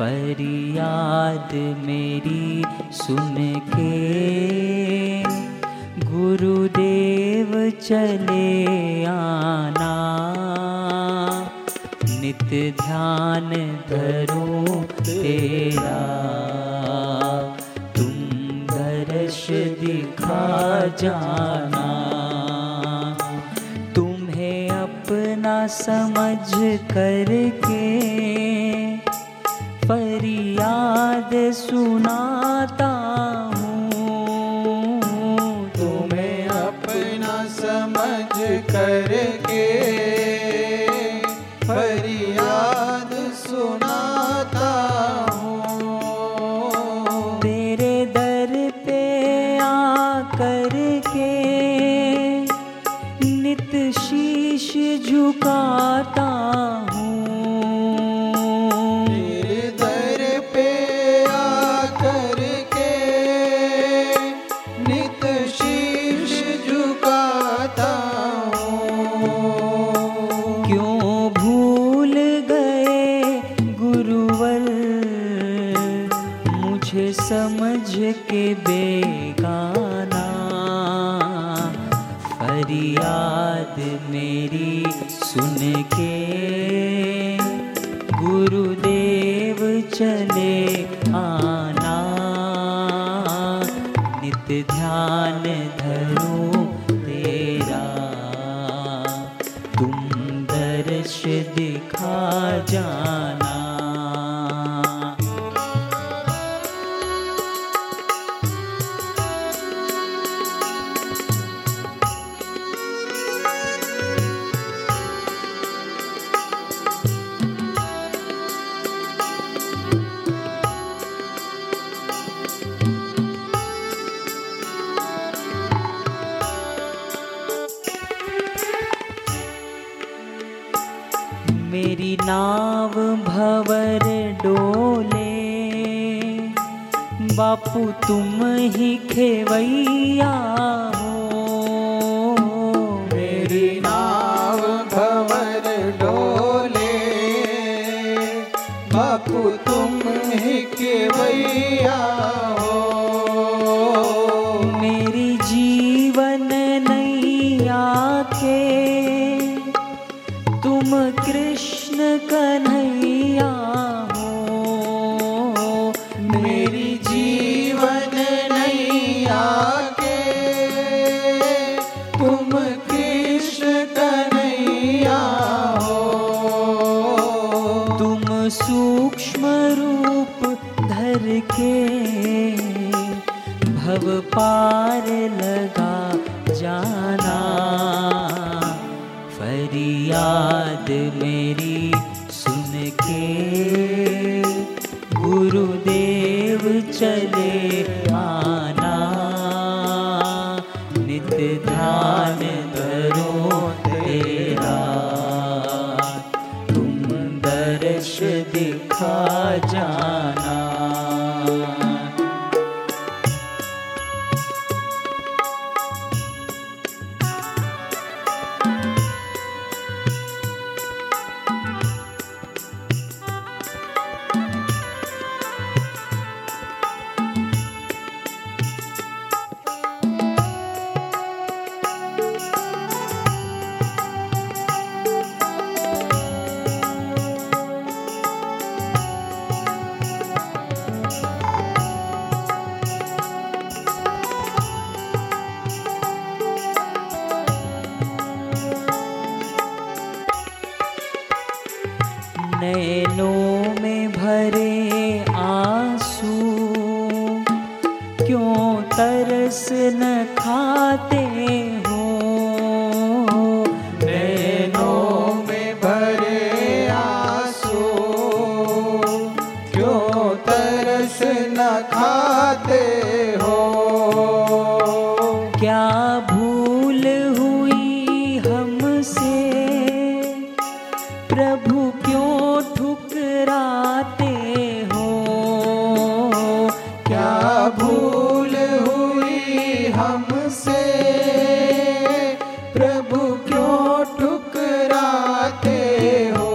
फरियाद मेरी सुन के। गुरुदेव चले आना। नित ध्यान धरो तेरा। तुम दर्श दिखा जाना। तुम्हें अपना समझ करके फरियाद सुनाता हूँ। तुम्हें अपना समझ करके फरियाद मेरी सुन के गुरुदेव चले आना। नित ध्यान धरो तेरा। तुम दर्श दिखा जाना नाव भवर डोले। बापू तुम ही खेवैया मेरी जीवन नैया के तुम कृष्ण कन्हैया तुम सूक्ष्म रूप धर के, भव पार लगा जाना, फरियाद मेरी दर्श दिखा जाना भरे आँसू क्यों तरस न खाते हो? नैनों में भरे आँसू क्यों तरस न खाते हमसे। प्रभु क्यों ठुकराते हो?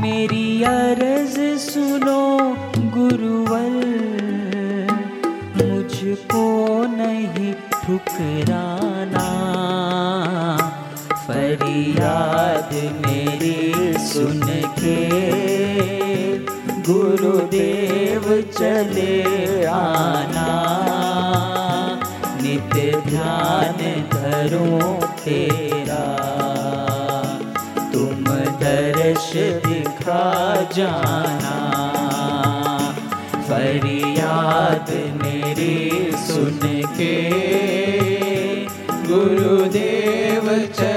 मेरी अर्ज़ सुनो, गुरुवर। मुझको नहीं ठुकराना। फरियाद मेरी सुन के। गुरुदेव चले आना। नित्य ध्यान धरो तेरा। तुम दर्श दिखा जाना। फरियाद मेरी सुन के गुरुदेव चले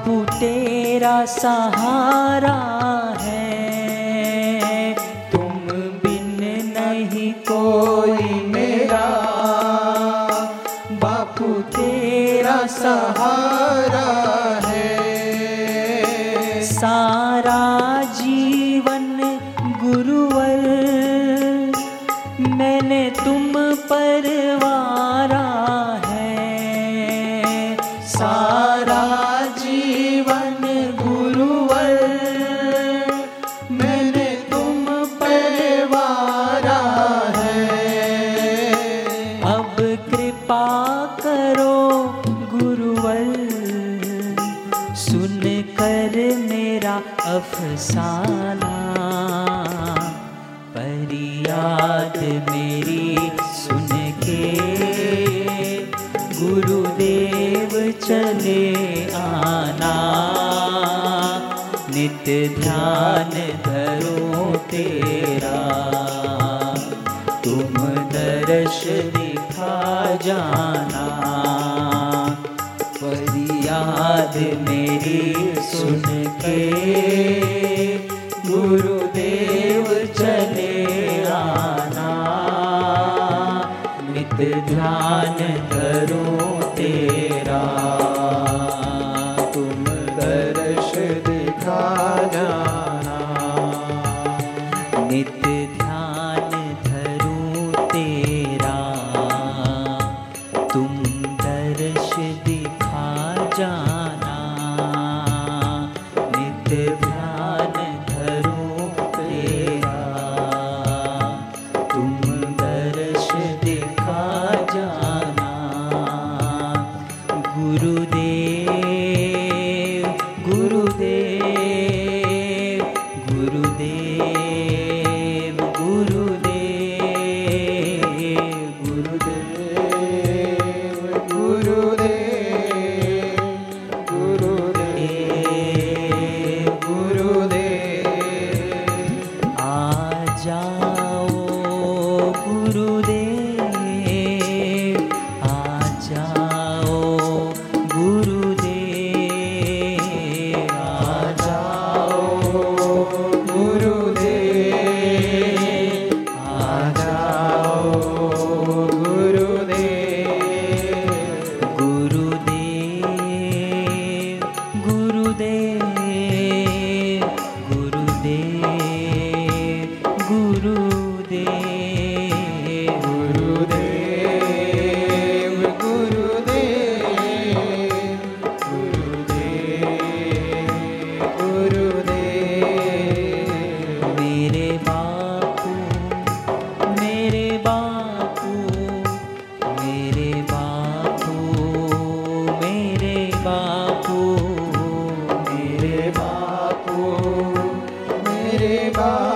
बापू तेरा सहारा है। तुम बिन नहीं कोई परियाद मेरी सुन के गुरुदेव चले आना। नित्य ध्यान धरो तेरा। तुम दर्श दिखा जाना। फरियाद मेरी सुन के गुरुदेव 가.